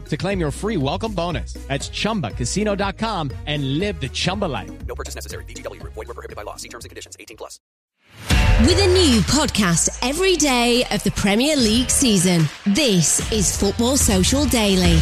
to claim your free welcome bonus. That's ChumbaCasino.com and live the Chumba life. No purchase necessary. VGW. Void were prohibited by law. See terms and conditions. 18 plus. With a new podcast every day of the Premier League season, this is Football Social Daily.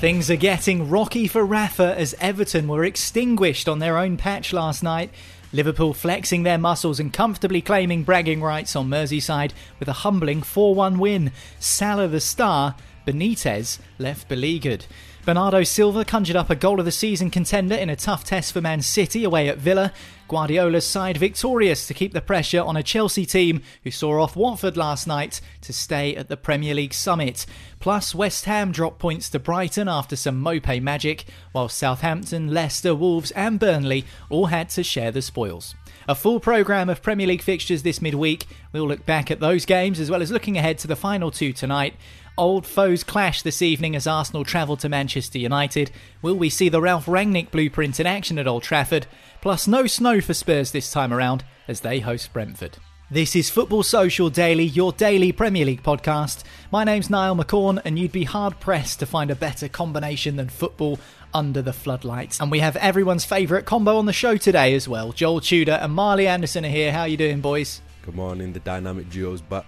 Things are getting rocky for Rafa as Everton were extinguished on their own patch last night. Liverpool flexing their muscles and comfortably claiming bragging rights on Merseyside with a humbling 4 1 win. Salah the star, Benitez left beleaguered. Bernardo Silva conjured up a goal of the season contender in a tough test for Man City away at Villa. Guardiola's side victorious to keep the pressure on a Chelsea team who saw off Watford last night to stay at the Premier League summit. Plus, West Ham dropped points to Brighton after some Maupay magic, while Southampton, Leicester, Wolves, and Burnley all had to share the spoils. A full programme of Premier League fixtures this midweek. We'll look back at those games as well as looking ahead to the final two tonight. Old foes clash this evening as Arsenal travel to Manchester United. Will we see the Ralf Rangnick blueprint in action at Old Trafford? Plus, no snow for Spurs this time around as they host Brentford. This is Football Social Daily, your daily Premier League podcast. My name's Niall McCorn, and you'd be hard pressed to find a better combination than football under the floodlights. And we have everyone's favourite combo on the show today as well. Joel Tudor and Marley Anderson are here. How are you doing, boys? Good morning, the dynamic duo's back.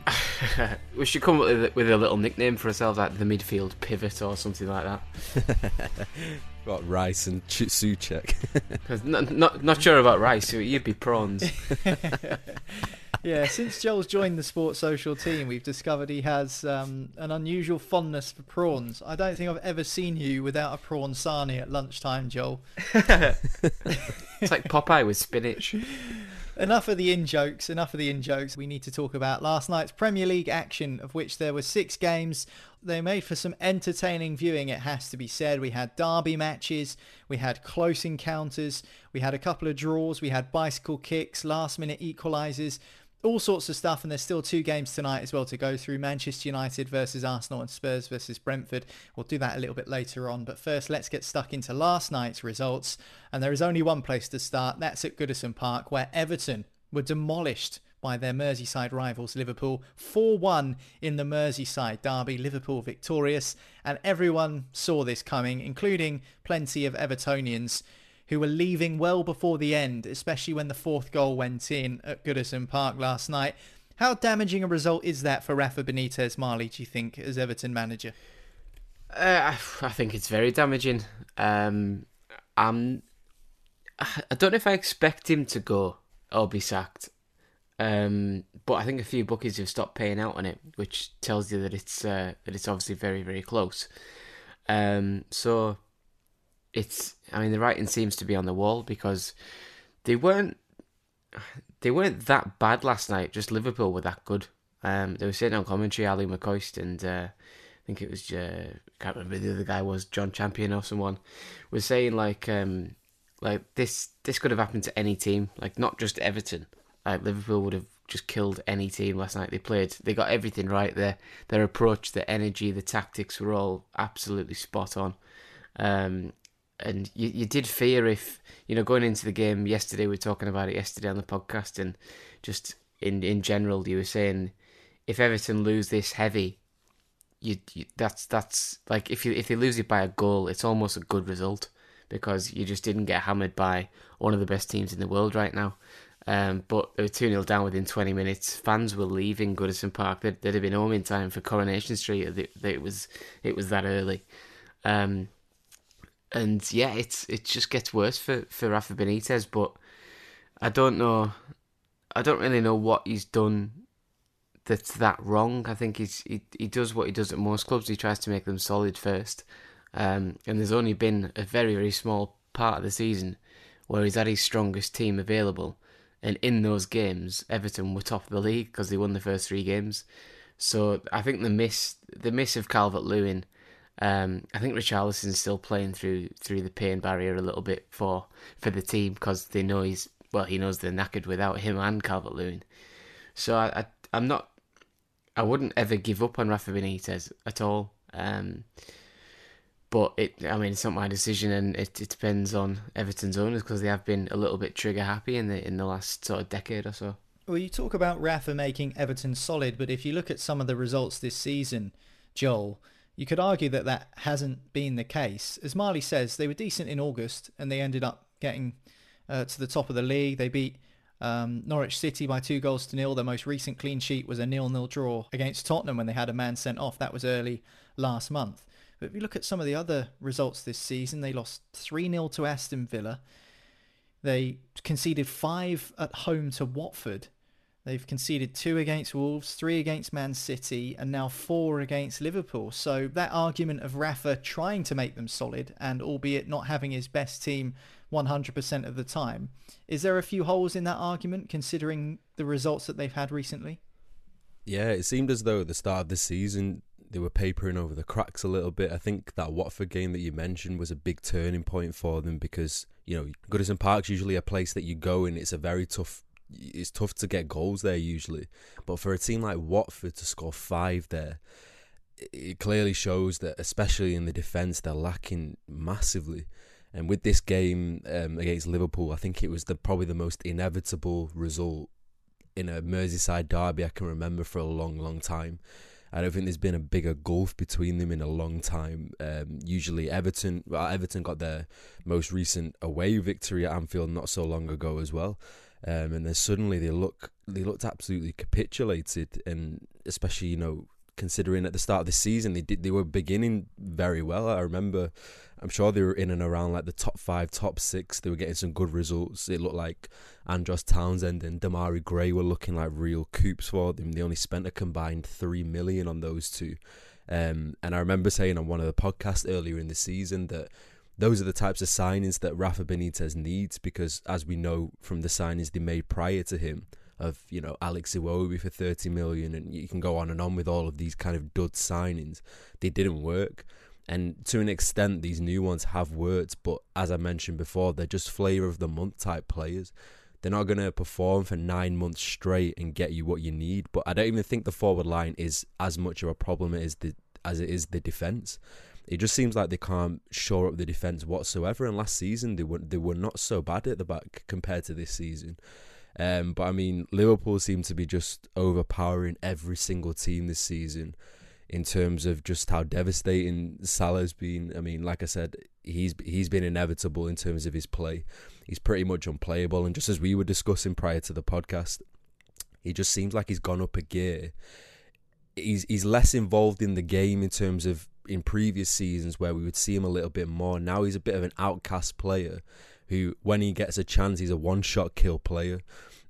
we should come up with a, with a little nickname for ourselves, like the midfield pivot or something like that. Got rice and ch- Soucek. not, not, not sure about rice. You'd be prawns. yeah, since Joel's joined the Sports Social team, we've discovered he has um, an unusual fondness for prawns. I don't think I've ever seen you without a prawn sarnie at lunchtime, Joel. it's like Popeye with spinach enough of the in jokes. Enough of the in jokes. We need to talk about last night's Premier League action, of which there were six games. They made for some entertaining viewing, it has to be said. We had derby matches, we had close encounters, we had a couple of draws, we had bicycle kicks, last minute equalisers all sorts of stuff, and there's still two games tonight as well to go through Manchester United versus Arsenal and Spurs versus Brentford. We'll do that a little bit later on, but first, let's get stuck into last night's results. And there is only one place to start that's at Goodison Park, where Everton were demolished by their Merseyside rivals Liverpool 4-1 in the Merseyside derby Liverpool victorious and everyone saw this coming including plenty of Evertonians who were leaving well before the end, especially when the fourth goal went in at Goodison Park last night. How damaging a result is that for Rafa Benitez, Marley, do you think, as Everton manager? Uh, I think it's very damaging. Um, I'm, I don't know if I expect him to go or be sacked. Um, but I think a few bookies have stopped paying out on it, which tells you that it's uh, that it's obviously very very close. Um, so it's I mean the writing seems to be on the wall because they weren't they weren't that bad last night. Just Liverpool were that good. Um, they were sitting on commentary, Ally McCoist and uh, I think it was uh, can't remember the other guy was John Champion or someone was saying like um, like this this could have happened to any team, like not just Everton. Like Liverpool would have just killed any team last night. They played, they got everything right. Their their approach, their energy, the tactics were all absolutely spot on. Um, and you you did fear if you know going into the game yesterday. We were talking about it yesterday on the podcast, and just in in general, you were saying if Everton lose this heavy, you, you that's that's like if you if they lose it by a goal, it's almost a good result because you just didn't get hammered by one of the best teams in the world right now. Um, but they were 2 0 down within 20 minutes. Fans were leaving Goodison Park. They'd, they'd have been home in time for Coronation Street. It, it was it was that early. Um, and yeah, it's it just gets worse for, for Rafa Benitez. But I don't know. I don't really know what he's done that's that wrong. I think he's he, he does what he does at most clubs. He tries to make them solid first. Um, and there's only been a very very small part of the season where he's had his strongest team available and in those games, Everton were top of the league because they won the first three games. So I think the miss, the miss of Calvert Lewin, um, I think Richarlison's still playing through through the pain barrier a little bit for for the team because they know he's well, he knows they're knackered without him and Calvert Lewin. So I, I I'm not, I wouldn't ever give up on Rafa Benitez at all. Um, but it, I mean, it's not my decision, and it, it depends on Everton's owners because they have been a little bit trigger happy in the in the last sort of decade or so. Well, you talk about Rafa making Everton solid, but if you look at some of the results this season, Joel, you could argue that that hasn't been the case. As Marley says, they were decent in August, and they ended up getting uh, to the top of the league. They beat um, Norwich City by two goals to nil. Their most recent clean sheet was a nil-nil draw against Tottenham when they had a man sent off. That was early last month. But if you look at some of the other results this season, they lost 3 0 to Aston Villa. They conceded five at home to Watford. They've conceded two against Wolves, three against Man City, and now four against Liverpool. So that argument of Rafa trying to make them solid, and albeit not having his best team 100% of the time, is there a few holes in that argument considering the results that they've had recently? Yeah, it seemed as though at the start of the season they were papering over the cracks a little bit. I think that Watford game that you mentioned was a big turning point for them because you know Goodison Park's usually a place that you go and it's a very tough. It's tough to get goals there usually, but for a team like Watford to score five there, it clearly shows that, especially in the defence, they're lacking massively. And with this game um, against Liverpool, I think it was the probably the most inevitable result in a Merseyside derby I can remember for a long, long time. I don't think there's been a bigger gulf between them in a long time. Um, usually, Everton, well, Everton got their most recent away victory at Anfield not so long ago as well, um, and then suddenly they look they looked absolutely capitulated, and especially you know considering at the start of the season they did they were beginning very well. I remember, I'm sure they were in and around like the top five, top six. They were getting some good results. It looked like Andros Townsend and Demarai Gray were looking like real coups for them. They only spent a combined three million on those two. Um, and I remember saying on one of the podcasts earlier in the season that those are the types of signings that Rafa Benitez needs because, as we know from the signings they made prior to him, of you know Alex Iwobi for 30 million and you can go on and on with all of these kind of dud signings they didn't work. And to an extent these new ones have worked but as I mentioned before they're just flavor of the month type players. They're not going to perform for 9 months straight and get you what you need but I don't even think the forward line is as much of a problem as the as it is the defense it just seems like they can't shore up the defense whatsoever and last season they were they were not so bad at the back compared to this season um, but I mean, Liverpool seem to be just overpowering every single team this season in terms of just how devastating Salah's been. I mean, like I said, he's he's been inevitable in terms of his play. He's pretty much unplayable, and just as we were discussing prior to the podcast, he just seems like he's gone up a gear. He's he's less involved in the game in terms of in previous seasons where we would see him a little bit more. Now he's a bit of an outcast player who, when he gets a chance, he's a one shot kill player.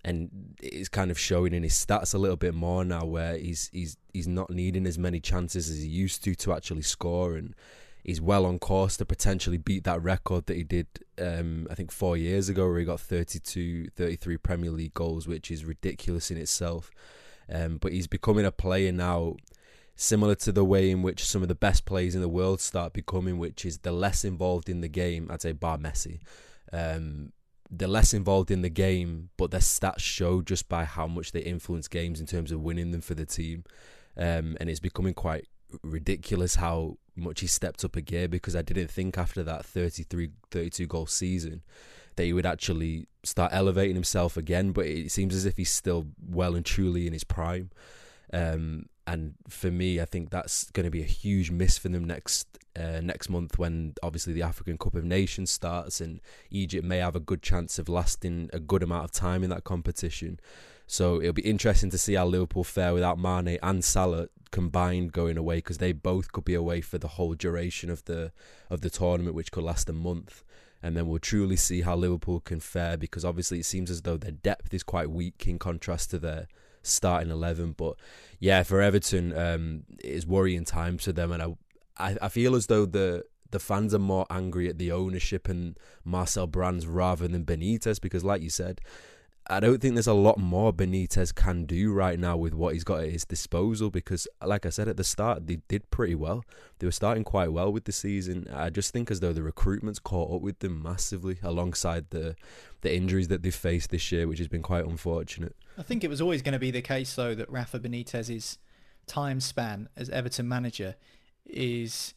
And it's kind of showing in his stats a little bit more now, where he's he's he's not needing as many chances as he used to to actually score, and he's well on course to potentially beat that record that he did, um, I think, four years ago, where he got 32, 33 Premier League goals, which is ridiculous in itself. Um, but he's becoming a player now similar to the way in which some of the best players in the world start becoming, which is the less involved in the game, I'd say, bar Messi. Um, less involved in the game, but their stats show just by how much they influence games in terms of winning them for the team. Um, and it's becoming quite ridiculous how much he stepped up a gear because I didn't think after that 33 32 goal season that he would actually start elevating himself again but it seems as if he's still well and truly in his prime um, and for me I think that's going to be a huge miss for them next uh, next month when obviously the African Cup of Nations starts and Egypt may have a good chance of lasting a good amount of time in that competition so it'll be interesting to see how Liverpool fare without Mane and Salah combined going away because they both could be away for the whole duration of the of the tournament, which could last a month. And then we'll truly see how Liverpool can fare because obviously it seems as though their depth is quite weak in contrast to their starting eleven. But yeah, for Everton, um, it is worrying times for them, and I, I, I feel as though the the fans are more angry at the ownership and Marcel Brands rather than Benitez because, like you said, I don't think there's a lot more Benitez can do right now with what he's got at his disposal because, like I said at the start, they did pretty well. They were starting quite well with the season. I just think as though the recruitment's caught up with them massively alongside the the injuries that they've faced this year, which has been quite unfortunate. I think it was always going to be the case, though, that Rafa Benitez's time span as Everton manager is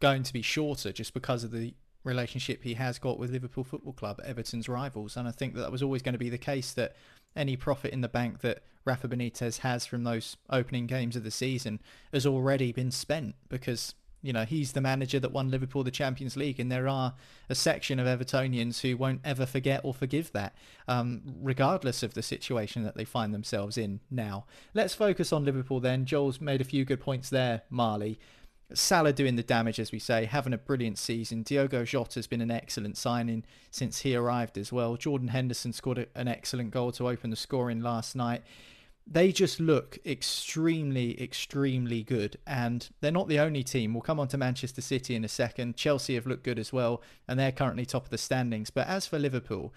going to be shorter just because of the relationship he has got with Liverpool Football Club, Everton's rivals. And I think that, that was always going to be the case that any profit in the bank that Rafa Benitez has from those opening games of the season has already been spent because you know he's the manager that won Liverpool the Champions League, and there are a section of Evertonians who won't ever forget or forgive that, um, regardless of the situation that they find themselves in now. Let's focus on Liverpool then. Joel's made a few good points there, Marley. Salah doing the damage, as we say, having a brilliant season. Diogo Jota has been an excellent signing since he arrived as well. Jordan Henderson scored an excellent goal to open the scoring last night. They just look extremely, extremely good. And they're not the only team. We'll come on to Manchester City in a second. Chelsea have looked good as well, and they're currently top of the standings. But as for Liverpool,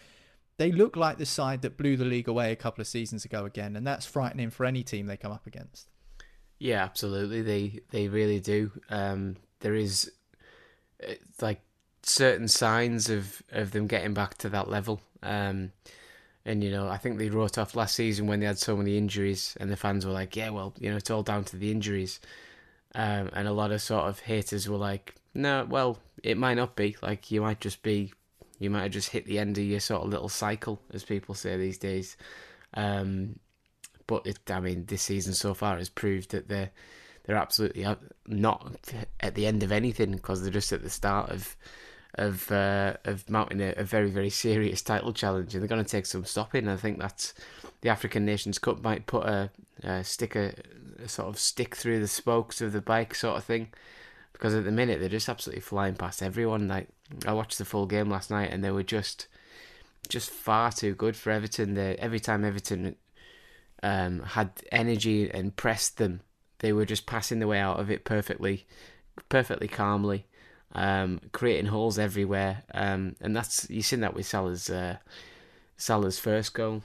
they look like the side that blew the league away a couple of seasons ago again. And that's frightening for any team they come up against. Yeah, absolutely. They they really do. Um, there is like certain signs of, of them getting back to that level. Um, and you know, I think they wrote off last season when they had so many injuries, and the fans were like, "Yeah, well, you know, it's all down to the injuries." Um, and a lot of sort of haters were like, "No, well, it might not be. Like, you might just be, you might have just hit the end of your sort of little cycle, as people say these days." Um, but it, I mean, this season so far has proved that they're they're absolutely not at the end of anything because they're just at the start of of uh, of mounting a, a, very very serious title challenge, and they're going to take some stopping. I think that's the African Nations Cup might put a, a stick a, a, sort of stick through the spokes of the bike sort of thing, because at the minute they're just absolutely flying past everyone. Like I watched the full game last night, and they were just just far too good for Everton. They, every time Everton um, had energy and pressed them, they were just passing the way out of it perfectly, perfectly calmly, um, creating holes everywhere. Um, and that's you've seen that with Salah's uh, Salah's first goal.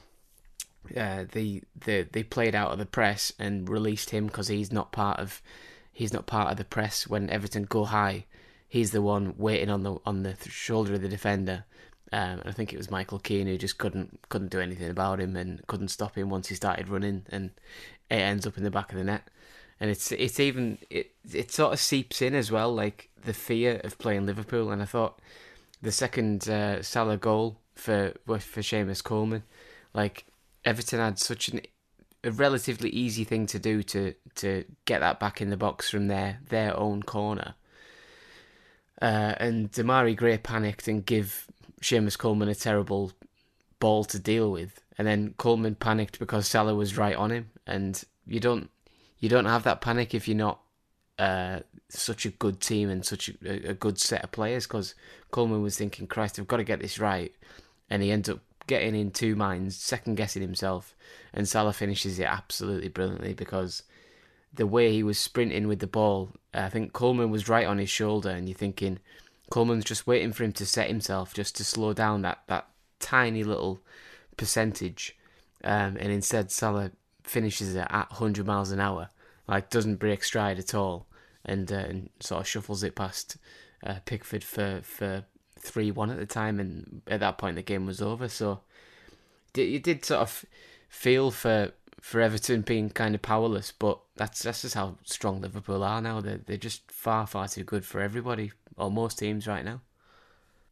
Uh, they, they they played out of the press and released him because he's not part of he's not part of the press when Everton go high. He's the one waiting on the on the shoulder of the defender, um, I think it was Michael Keane who just couldn't couldn't do anything about him and couldn't stop him once he started running, and it ends up in the back of the net. And it's it's even it it sort of seeps in as well, like the fear of playing Liverpool. And I thought the second uh, Salah goal for for Seamus Coleman, like Everton had such an a relatively easy thing to do to to get that back in the box from their their own corner. Uh, and Demarai Gray panicked and give Seamus Coleman a terrible ball to deal with, and then Coleman panicked because Salah was right on him, and you don't you don't have that panic if you're not uh, such a good team and such a, a good set of players. Because Coleman was thinking, "Christ, I've got to get this right," and he ends up getting in two minds, second guessing himself, and Salah finishes it absolutely brilliantly because the way he was sprinting with the ball, I think Coleman was right on his shoulder, and you're thinking Coleman's just waiting for him to set himself just to slow down that, that tiny little percentage. Um, and instead, Salah finishes it at 100 miles an hour, like doesn't break stride at all, and, uh, and sort of shuffles it past uh, Pickford for, for 3 1 at the time. And at that point, the game was over. So you did sort of feel for for Everton being kind of powerless, but that's that's just how strong Liverpool are now. They're they're just far far too good for everybody or most teams right now.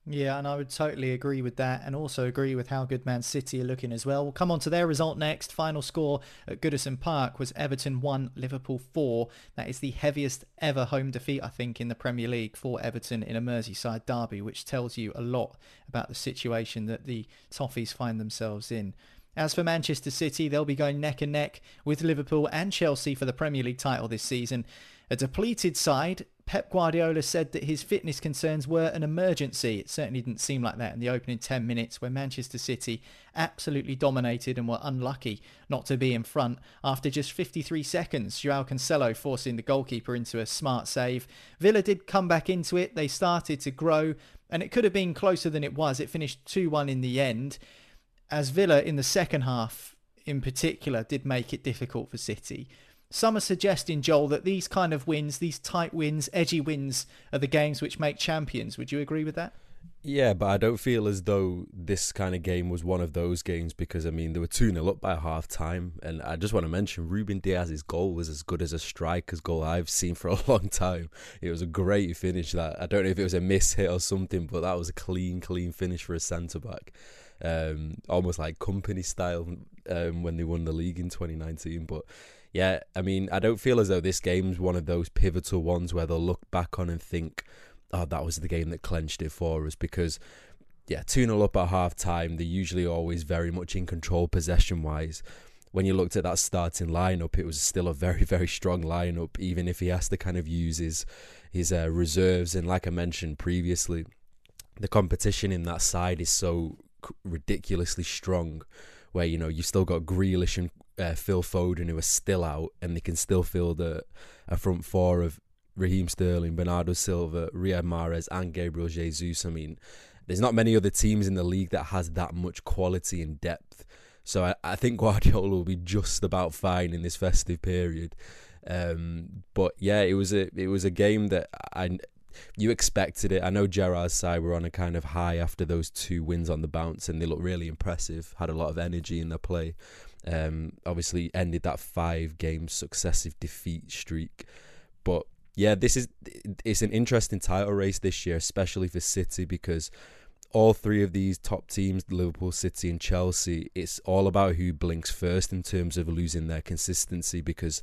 Yeah, and I would totally agree with that, and also agree with how good Man City are looking as well. We'll come on to their result next. Final score at Goodison Park was Everton 1, Liverpool 4. That is the heaviest ever home defeat, I think, in the Premier League for Everton in a Merseyside derby, which tells you a lot about the situation that the Toffees find themselves in. As for Manchester City, they'll be going neck and neck with Liverpool and Chelsea for the Premier League title this season. A depleted side, Pep Guardiola said that his fitness concerns were an emergency. It certainly didn't seem like that in the opening 10 minutes where Manchester City absolutely dominated and were unlucky not to be in front after just 53 seconds. Joao Cancelo forcing the goalkeeper into a smart save. Villa did come back into it. They started to grow and it could have been closer than it was. It finished 2-1 in the end as Villa in the second half in particular did make it difficult for City. Some are suggesting, Joel, that these kind of wins, these tight wins, edgy wins, are the games which make champions. Would you agree with that? Yeah, but I don't feel as though this kind of game was one of those games because, I mean, they were 2 0 up by half time. And I just want to mention Ruben Dias's goal was as good as a striker's goal I've seen for a long time. It was a great finish. That I don't know if it was a miss hit or something, but that was a clean, clean finish for a centre back. Um, almost like Kompany style um, when they won the league in 2019. But yeah, I mean, I don't feel as though this game's one of those pivotal ones where they'll look back on and think, oh, that was the game that clenched it for us because. Yeah, 2 0 up at half time. They're usually always very much in control possession wise when you looked at that starting lineup, it was still a very, very strong lineup, even if he has to kind of use his, his uh, reserves. And like I mentioned previously, the competition in that side is so ridiculously strong, where you know you've still got Grealish and uh, Phil Foden who are still out, and they can still field a, a front four of Raheem Sterling, Bernardo Silva, Riyad Mahrez, and Gabriel Jesus. I mean, there's not many other teams in the league that has that much quality and depth. So I, I think Guardiola will be just about fine in this festive period. Um, but yeah, it was a it was a game that I you expected it. I know Gerrard's side were on a kind of high after those two wins on the bounce, and they looked really impressive. Had a lot of energy in their play. Um, obviously, ended that five game successive defeat streak. But yeah, this is it's an interesting title race this year, especially for City because all three of these top teams, Liverpool, City, and Chelsea, it's all about who blinks first in terms of losing their consistency because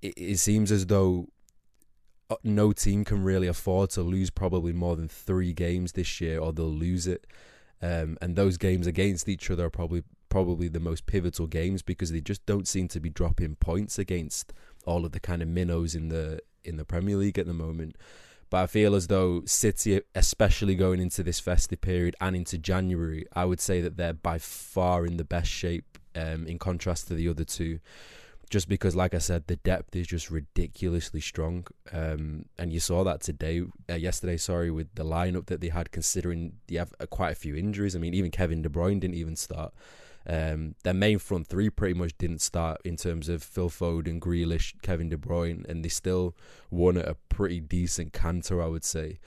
it, it seems as though uh, no team can really afford to lose probably more than three games this year, or they'll lose it. Um, and those games against each other are probably probably the most pivotal games because they just don't seem to be dropping points against all of the kind of minnows in the in the Premier League at the moment. But I feel as though City, especially going into this festive period and into January, I would say that they're by far in the best shape um, in contrast to the other two just because, like I said, the depth is just ridiculously strong. Um, and you saw that today, uh, yesterday, sorry, with the lineup that they had, considering they have uh, quite a few injuries. I mean, even Kevin De Bruyne didn't even start. Um, their main front three pretty much didn't start in terms of Phil Foden, Grealish, Kevin De Bruyne, and they still won at a pretty decent canter, I would say.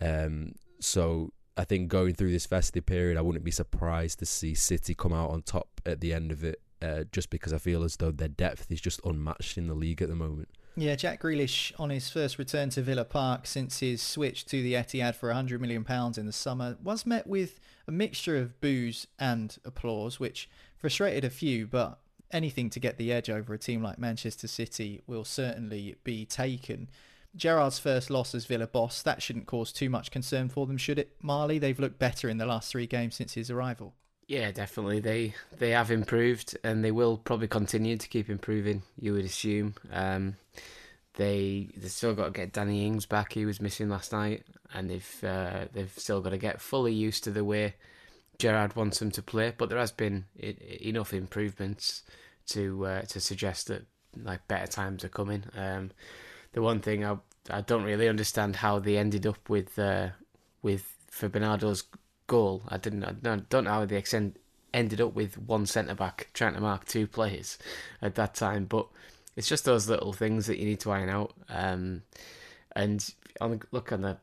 Um, so I think going through this festive period, I wouldn't be surprised to see City come out on top at the end of it uh, just because I feel as though their depth is just unmatched in the league at the moment. Yeah, Jack Grealish on his first return to Villa Park since his switch to the Etihad for £100 million in the summer was met with a mixture of boos and applause, which frustrated a few, but anything to get the edge over a team like Manchester City will certainly be taken. Gerrard's first loss as Villa boss, that shouldn't cause too much concern for them, should it? Marley, they've looked better in the last three games since his arrival. Yeah, definitely. They they have improved, and they will probably continue to keep improving. You would assume. Um, they they still got to get Danny Ings back. He was missing last night, and they've uh, they've still got to get fully used to the way Gerrard wants them to play. But there has been enough improvements to uh, to suggest that like better times are coming. Um, the one thing I I don't really understand how they ended up with uh, with for Bernardo's goal. I didn't. I don't know how they extend, ended up with one centre back trying to mark two players at that time, but it's just those little things that you need to iron out. Um, and on look on the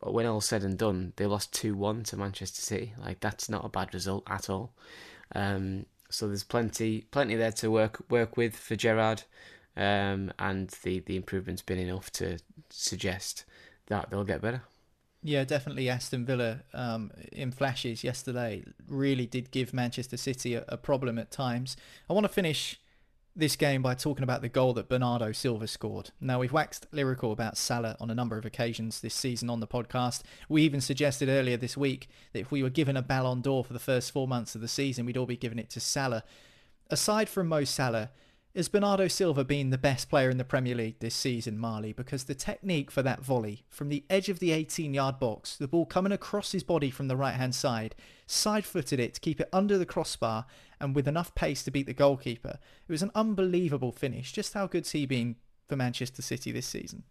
when all said and done, they lost two one to Manchester City. Like that's not a bad result at all. Um, so there's plenty plenty there to work work with for Gerrard, um, and the the improvement's been enough to suggest that they'll get better. Yeah, definitely. Aston Villa, um, in flashes yesterday, really did give Manchester City a, a problem at times. I want to finish this game by talking about the goal that Bernardo Silva scored. Now, we've waxed lyrical about Salah on a number of occasions this season on the podcast. We even suggested earlier this week that if we were given a Ballon d'Or for the first four months of the season, we'd all be giving it to Salah. Aside from Mo Salah, has Bernardo Silva been the best player in the Premier League this season, Marley? Because the technique for that volley from the edge of the 18 yard box, the ball coming across his body from the right hand side, side footed it to keep it under the crossbar and with enough pace to beat the goalkeeper. It was an unbelievable finish. Just how good's he been for Manchester City this season?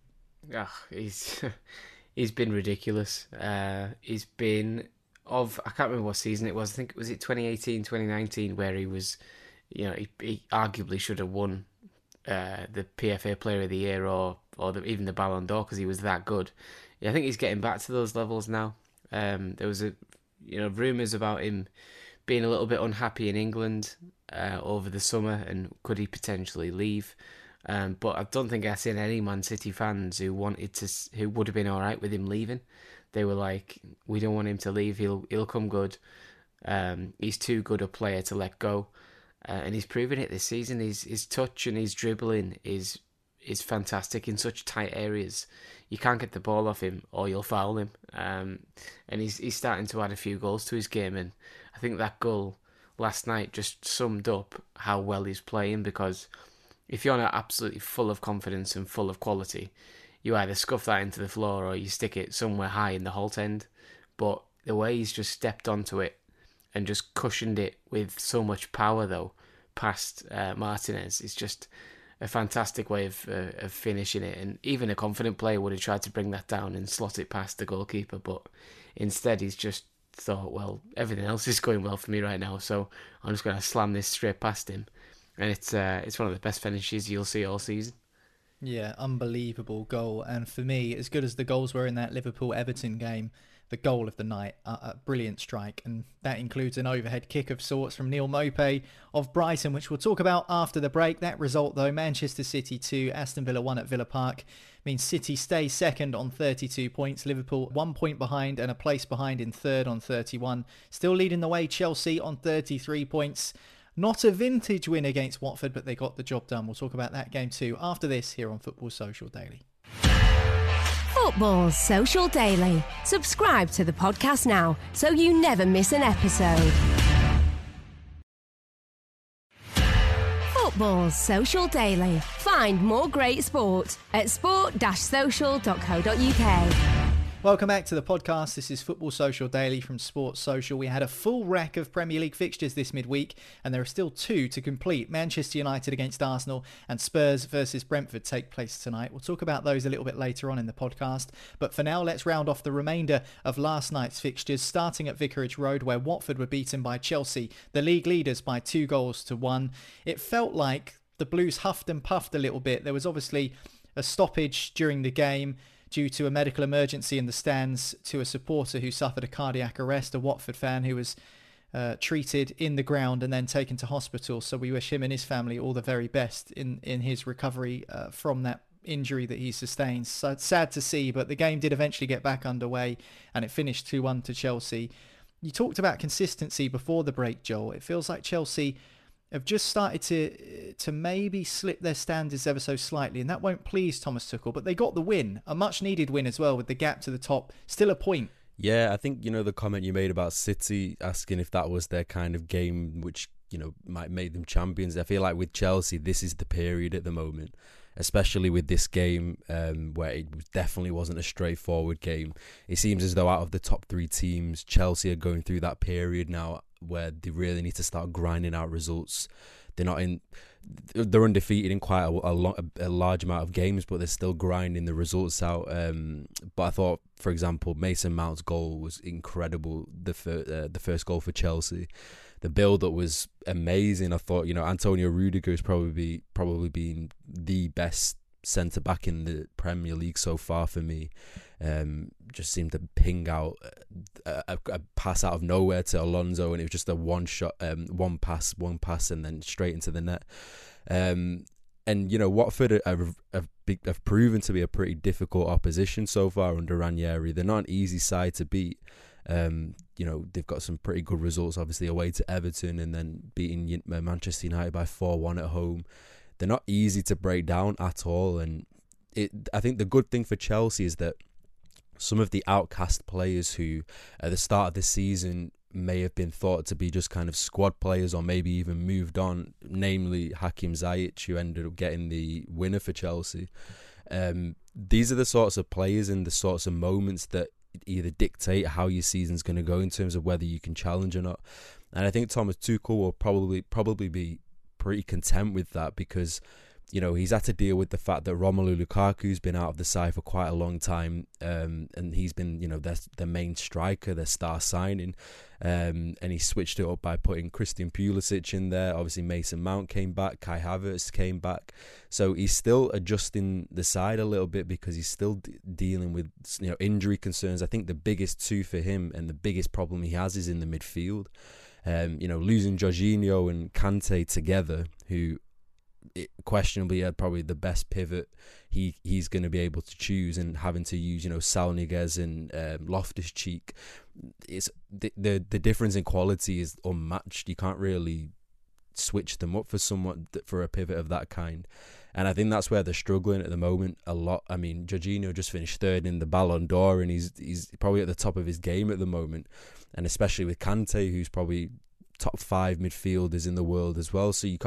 Oh, he's he's been ridiculous. Uh, he's been of I can't remember what season it was. I think it was it 2018, 2019 where he was you know, he, he arguably should have won uh, the PFA Player of the Year or or the, even the Ballon d'Or because he was that good. I think he's getting back to those levels now. Um, there was a you know rumors about him being a little bit unhappy in England uh, over the summer and could he potentially leave. Um, but I don't think I've seen any Man City fans who wanted to who would have been all right with him leaving. They were like, "We don't want him to leave. He'll he'll come good. Um, he's too good a player to let go." Uh, and he's proven it this season. His his touch and his dribbling is is fantastic in such tight areas. You can't get the ball off him, or you'll foul him. Um, and he's he's starting to add a few goals to his game, and I think that goal last night just summed up how well he's playing. Because if you're not absolutely full of confidence and full of quality, you either scuff that into the floor or you stick it somewhere high in the Holte end. But the way he's just stepped onto it and just cushioned it with so much power though past uh, Martinez It's just a fantastic way of uh, of finishing it. And even a confident player would have tried to bring that down and slot it past the goalkeeper, but instead he's just thought, well, everything else is going well for me right now, so I'm just going to slam this straight past him. And it's uh, it's one of the best finishes you'll see all season. Yeah, unbelievable goal. And for me, as good as the goals were in that Liverpool Everton game, the goal of the night, a, brilliant strike, and that includes an overhead kick of sorts from Neal Maupay of Brighton, which we'll talk about after the break. That result, though, Manchester City 2, Aston Villa 1 at Villa Park, means City stay second on 32 points, Liverpool one point behind and a place behind in third on 31. Still leading the way, Chelsea on 33 points. Not a vintage win against Watford, but they got the job done. We'll talk about that game too after this here on Football Social Daily. Football Social Daily. Subscribe to the podcast now so you never miss an episode. Football Social Daily. Find more great sport at sport-social.co.uk. Welcome back to the podcast. This is Football Social Daily from Sports Social. We had a full rack of Premier League fixtures this midweek, and there are still two to complete. Manchester United against Arsenal and Spurs versus Brentford take place tonight. We'll talk about those a little bit later on in the podcast. But for now, let's round off the remainder of last night's fixtures, starting at Vicarage Road, where Watford were beaten by Chelsea, the league leaders, by two goals to one. It felt like the Blues huffed and puffed a little bit. There was obviously a stoppage during the game due to a medical emergency in the stands to a supporter who suffered a cardiac arrest, a Watford fan who was uh, treated in the ground and then taken to hospital. So we wish him and his family all the very best in, in his recovery uh, from that injury that he sustained. So sad to see, but the game did eventually get back underway and it finished 2-1 to Chelsea. You talked about consistency before the break, Joel. It feels like Chelsea have just started to to maybe slip their standards ever so slightly, and that won't please Thomas Tuchel. But they got the win, a much needed win as well, with the gap to the top still a point. Yeah, I think you know the comment you made about City asking if that was their kind of game, which you know might make them champions. I feel like with Chelsea, this is the period at the moment, especially with this game um, where it definitely wasn't a straightforward game. It seems as though out of the top three teams, Chelsea are going through that period now where they really need to start grinding out results. They're not in. They're undefeated in quite a, a, a large amount of games, but they're still grinding the results out. Um, but I thought, for example, Mason Mount's goal was incredible. The fir- uh, the first goal for Chelsea, the build up was amazing. I thought, you know, Antonio Rudiger has probably probably been the best centre back in the Premier League so far for me. Um, just seemed to ping out a, a, a, pass out of nowhere to Alonso, and it was just a one shot, um, one pass, one pass, and then straight into the net. Um, and you know Watford have, have, have proven to be a pretty difficult opposition so far under Ranieri. They're not an easy side to beat. Um, you know they've got some pretty good results, obviously away to Everton and then beating Manchester United by four one at home. They're not easy to break down at all, and it. I think the good thing for Chelsea is that some of the outcast players who at the start of the season may have been thought to be just kind of squad players or maybe even moved on, namely Hakim Ziyech, who ended up getting the winner for Chelsea. Um, these are the sorts of players and the sorts of moments that either dictate how your season's going to go in terms of whether you can challenge or not. And I think Thomas Tuchel will probably probably be pretty content with that because you know, he's had to deal with the fact that Romelu Lukaku's been out of the side for quite a long time, um, and he's been, you know, their the main striker, their star signing, um, and he switched it up by putting Christian Pulisic in there. Obviously, Mason Mount came back, Kai Havertz came back, so he's still adjusting the side a little bit because he's still d- dealing with, you know, injury concerns. I think the biggest two for him and the biggest problem he has is in the midfield. Um, you know, losing Jorginho and Kante together, who questionably had probably the best pivot he he's going to be able to choose and having to use you know Saul and um, Loftus Cheek it's the, the the difference in quality is unmatched. You can't really switch them up for someone for a pivot of that kind. And I think that's where they're struggling at the moment a lot. I mean Jorginho just finished third in the Ballon d'Or and he's he's probably at the top of his game at the moment. And especially with Kante who's probably top five midfielders in the world as well. So you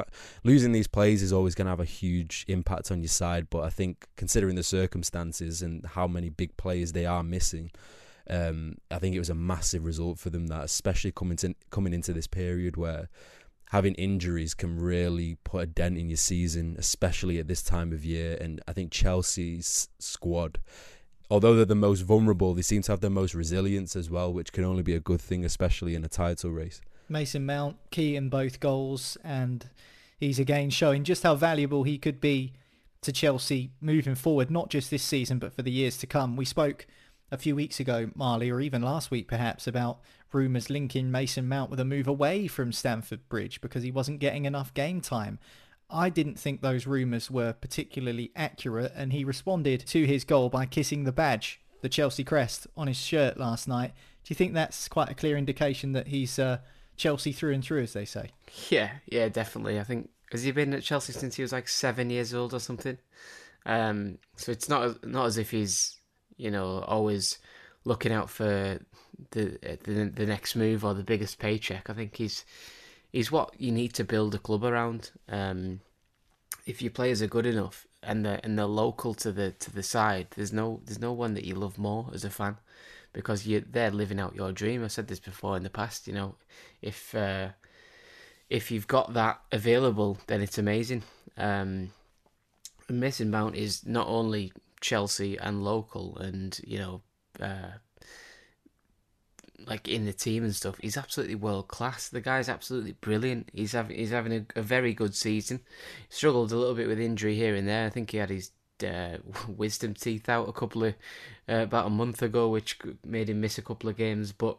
losing these plays is always going to have a huge impact on your side. But I think considering the circumstances and how many big players they are missing, um, I think it was a massive result for them. That especially coming to, coming into this period where having injuries can really put a dent in your season, especially at this time of year. And I think Chelsea's squad although they're the most vulnerable, they seem to have the most resilience as well, which can only be a good thing, especially in a title race. Mason Mount key in both goals, and he's again showing just how valuable he could be to Chelsea moving forward, not just this season, but for the years to come. We spoke a few weeks ago, Marley, or even last week perhaps, about rumours linking Mason Mount with a move away from Stamford Bridge because he wasn't getting enough game time. I didn't think those rumours were particularly accurate, and he responded to his goal by kissing the badge, the Chelsea crest, on his shirt last night. Do you think that's quite a clear indication that he's uh, Chelsea through and through, as they say. Yeah, yeah, definitely. I think has he been at Chelsea since he was like seven years old or something? Um, so it's not not as if he's you know always looking out for the, the the next move or the biggest paycheck. I think he's he's what you need to build a club around. Um, if your players are good enough and they're and they're local to the to the side, there's no there's no one that you love more as a fan because you're there living out your dream. I said this before in the past. You know, if uh, if you've got that available, then it's amazing. Um, Mason Mount is not only Chelsea and local, and you know, uh, like in the team and stuff. He's absolutely world class. The guy's absolutely brilliant. He's having he's having a, a very good season. Struggled a little bit with injury here and there. I think he had his uh, wisdom teeth out a couple of uh, about a month ago, which made him miss a couple of games. But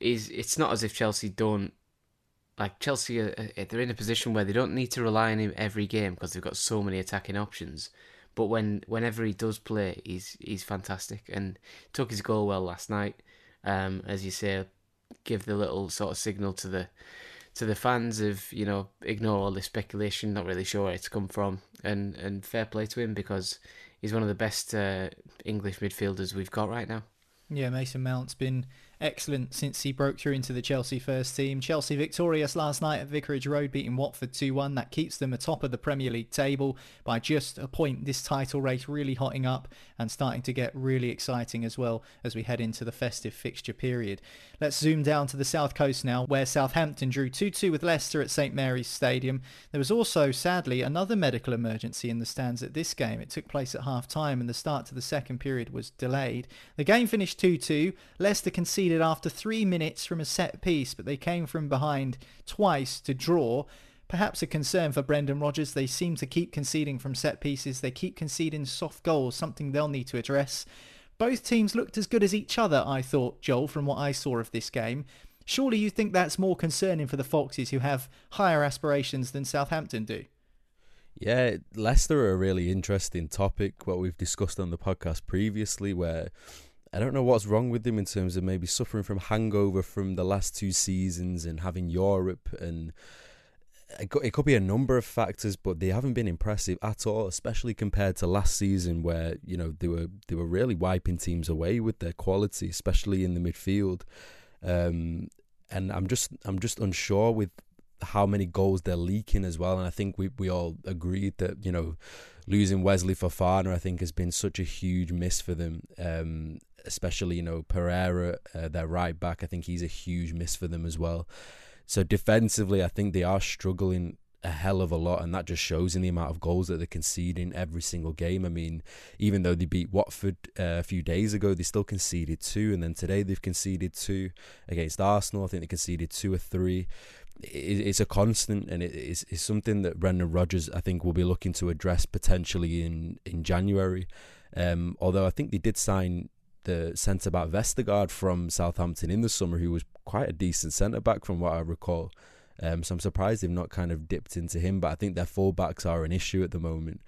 is it's not as if Chelsea don't like Chelsea. Are, they're in a position where they don't need to rely on him every game because they've got so many attacking options. But when whenever he does play, he's he's fantastic and took his goal well last night. Um, as you say, give the little sort of signal to the to the fans of you know ignore all the speculation, not really sure where it's come from, and and fair play to him because he's one of the best uh, English midfielders we've got right now. Yeah, Mason Mount's been excellent since he broke through into the Chelsea first team. Chelsea victorious last night at Vicarage Road, beating Watford 2 1. That keeps them atop of the Premier League table by just a point. This title race really hotting up and starting to get really exciting as well as we head into the festive fixture period. Let's zoom down to the south coast now, where Southampton drew 2 2 with Leicester at St Mary's Stadium. There was also, sadly, another medical emergency in the stands at this game. It took place at half time and the start to the second period was delayed. The game finished 2 2. Leicester conceded conceded after three minutes from a set piece, but they came from behind twice to draw. perhaps a concern for Brendan Rodgers. They seem to keep conceding from set pieces. They keep conceding soft goals, something they'll need to address. Both teams looked as good as each other, I thought, Joel, from what I saw of this game. Surely you think that's more concerning for the Foxes who have higher aspirations than Southampton do? Yeah, Leicester are a really interesting topic, what we've discussed on the podcast previously, where I don't know what's wrong with them in terms of maybe suffering from hangover from the last two seasons and having Europe and it could, be a number of factors, but they haven't been impressive at all, especially compared to last season where you know they were they were really wiping teams away with their quality, especially in the midfield. Um, and I'm just I'm just unsure with how many goals they're leaking as well. And I think we we all agreed that you know losing Wesley Fofana I think has been such a huge miss for them. Um, especially you know Pereira, uh, their right back. I think he's a huge miss for them as well. So defensively, I think they are struggling a hell of a lot, and that just shows in the amount of goals that they concede in every single game. I mean, even though they beat Watford uh, a few days ago, they still conceded two, and then today they've conceded two against Arsenal. I think they conceded two or three. It's a constant, and it's, it's something that Brendan Rodgers, I think, will be looking to address potentially in in January. Um, although I think they did sign the centre back Vestergaard from Southampton in the summer, who was quite a decent centre back from what I recall. Um, so I'm surprised they've not kind of dipped into him, but I think their fullbacks are an issue at the moment.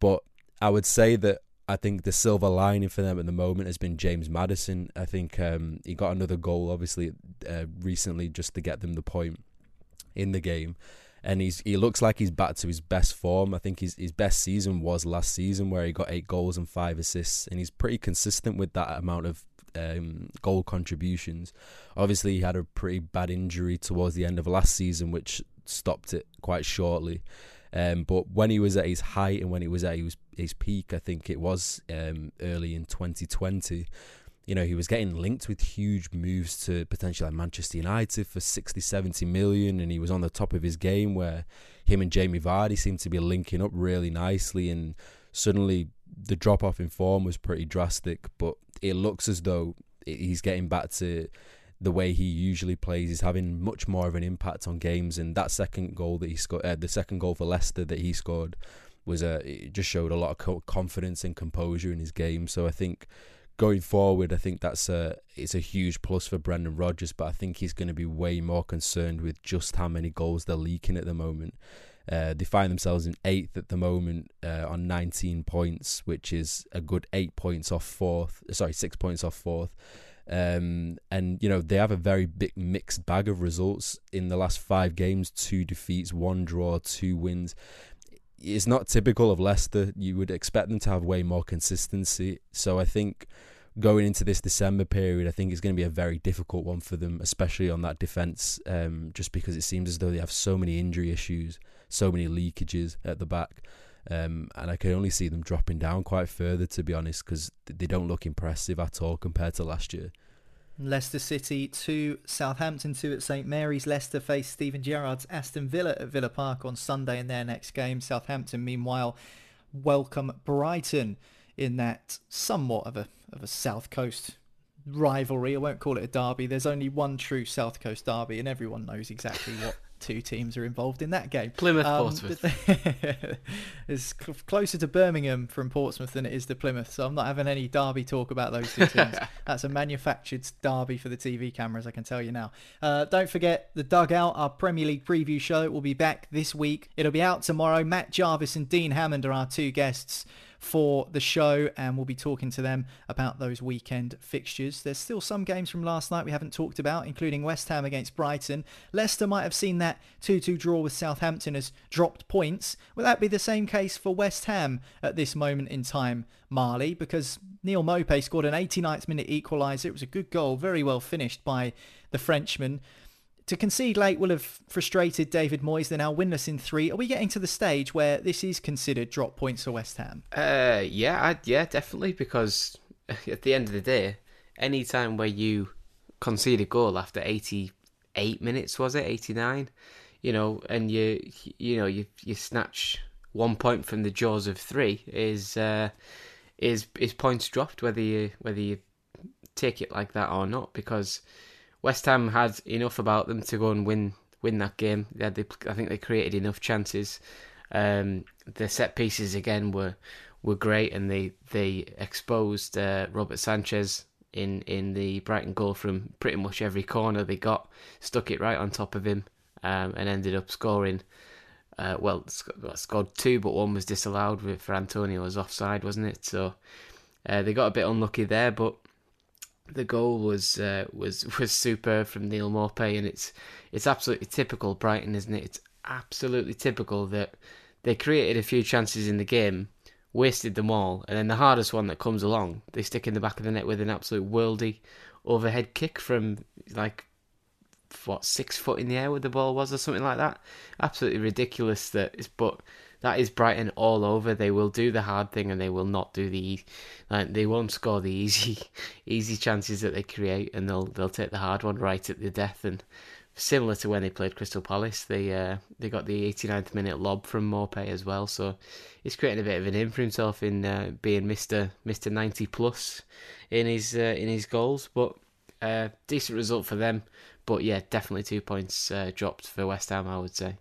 But I would say that I think the silver lining for them at the moment has been James Maddison. I think um, he got another goal, obviously, uh, recently just to get them the point in the game. And he's he looks like he's back to his best form. I think his his best season was last season, where he got eight goals and five assists, and he's pretty consistent with that amount of um, goal contributions. Obviously, he had a pretty bad injury towards the end of last season, which stopped it quite shortly. Um, but when he was at his height and when he was at his, his peak, I think it was um, early in 2020. You know, he was getting linked with huge moves to potentially like Manchester United for 60, 70 million, and he was on the top of his game where him and Jamie Vardy seemed to be linking up really nicely. And suddenly the drop off in form was pretty drastic, but it looks as though he's getting back to the way he usually plays. He's having much more of an impact on games, and that second goal that he scored, uh, the second goal for Leicester that he scored, was a it just showed a lot of confidence and composure in his game. So I think going forward, I think that's a it's a huge plus for Brendan Rodgers, but I think he's going to be way more concerned with just how many goals they're leaking at the moment. Uh, they find themselves in eighth at the moment uh, on 19 points, which is a good eight points off fourth. Sorry, six points off fourth. Um, and you know they have a very big mixed bag of results in the last five games: two defeats, one draw, two wins. It's not typical of Leicester. You would expect them to have way more consistency. So I think going into this December period, I think it's going to be a very difficult one for them, especially on that defence, um, just because it seems as though they have so many injury issues so many leakages at the back. Um, and I can only see them dropping down quite further, to be honest, because they don't look impressive at all compared to last year. Leicester City 2, Southampton 2 at St Mary's. Leicester face Steven Gerrard's Aston Villa at Villa Park on Sunday in their next game. Southampton, meanwhile, welcome Brighton in that somewhat of a of a South Coast rivalry. I won't call it a derby. There's only one true South Coast derby, and everyone knows exactly what two teams are involved in that game. Plymouth, um, Portsmouth. it's closer to Birmingham from Portsmouth than it is to Plymouth, so I'm not having any derby talk about those two teams. That's a manufactured derby for the TV cameras, I can tell you now. Uh, don't forget the Dugout, our Premier League preview show, will be back this week. It'll be out tomorrow. Matt Jarvis and Dean Hammond are our two guests for the show, and we'll be talking to them about those weekend fixtures. There's still some games from last night we haven't talked about, including West Ham against Brighton. Leicester might have seen that 2 2 draw with Southampton as dropped points. Will that be the same case for West Ham at this moment in time, Marley? Because Neal Maupay scored an 89th minute equaliser. It was a good goal, very well finished by the Frenchman to concede late will have frustrated David Moyes. They're now winless in three. Are we getting to the stage where this is considered drop points for West Ham? Uh, yeah, I, yeah, definitely. Because at the end of the day, any time where you concede a goal after eighty-eight minutes, was it eighty-nine? You know, and you, you know, you you snatch one point from the jaws of three is uh, is is points dropped whether you whether you take it like that or not because West Ham had enough about them to go and win win that game. They, they I think they created enough chances. Um, the set pieces again were were great, and they they exposed uh, Robert Sanchez in in the Brighton goal from pretty much every corner they got, stuck it right on top of him, um, and ended up scoring. Uh, well, scored two, but one was disallowed for Antonio was offside, wasn't it? So uh, they got a bit unlucky there, but the goal was uh, was was superb from Neal Maupay, and it's it's absolutely typical Brighton, isn't it? It's absolutely typical that they created a few chances in the game, wasted them all, and then the hardest one that comes along, they stick in the back of the net with an absolute worldy overhead kick from like what six foot in the air with the ball was or something like that. Absolutely ridiculous. That is, but that is Brighton all over. They will do the hard thing and they will not do the like they won't score the easy easy chances that they create and they'll they'll take the hard one right at the death. And similar to when they played Crystal Palace they uh, they got the 89th minute lob from Maupay as well. So he's creating a bit of a name for himself in uh, being Mr Mr 90 plus in his uh, in his goals. But uh, decent result for them. But yeah definitely two points uh, dropped for West Ham I would say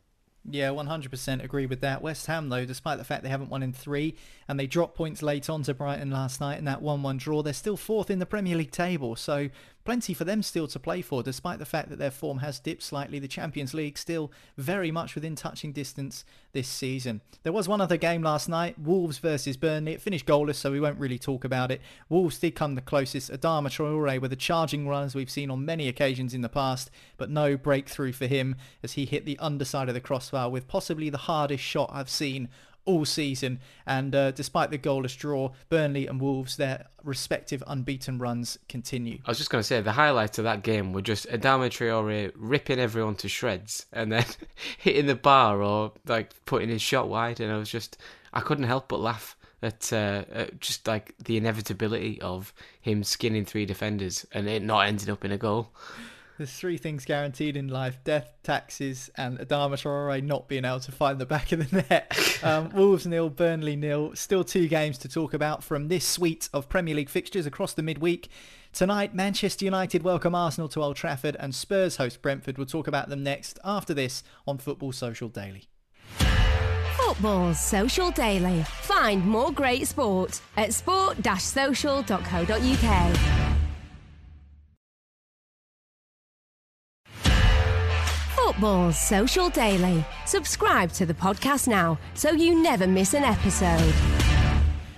yeah, 100% agree with that. West Ham, though, despite the fact they haven't won in three and they dropped points late on to Brighton last night in that 1 1 draw, they're still fourth in the Premier League table. So plenty for them still to play for, despite the fact that their form has dipped slightly. The Champions League still very much within touching distance this season. There was one other game last night, Wolves versus Burnley. It finished goalless, so we won't really talk about it. Wolves did come the closest. Adama Traore with a charging run, as we've seen on many occasions in the past, but no breakthrough for him as he hit the underside of the crossbar with possibly the hardest shot I've seen all season. And uh, despite the goalless draw, Burnley and Wolves, their respective unbeaten runs continue. I was just going to say the highlights of that game were just Adama Traore ripping everyone to shreds and then hitting the bar or like putting his shot wide. And I was just, I couldn't help but laugh. At, uh, at just like the inevitability of him skinning three defenders and it not ending up in a goal. There's three things guaranteed in life: death, taxes, and Adama Traore not being able to find the back of the net. Um, Wolves nil, Burnley nil. Still two games to talk about from this suite of Premier League fixtures across the midweek. Tonight, Manchester United welcome Arsenal to Old Trafford, and Spurs host Brentford. We'll talk about them next after this on Football Social Daily. Football Social Daily. Find more great sport at sport-social.co.uk. Football's Social Daily. Subscribe to the podcast now so you never miss an episode.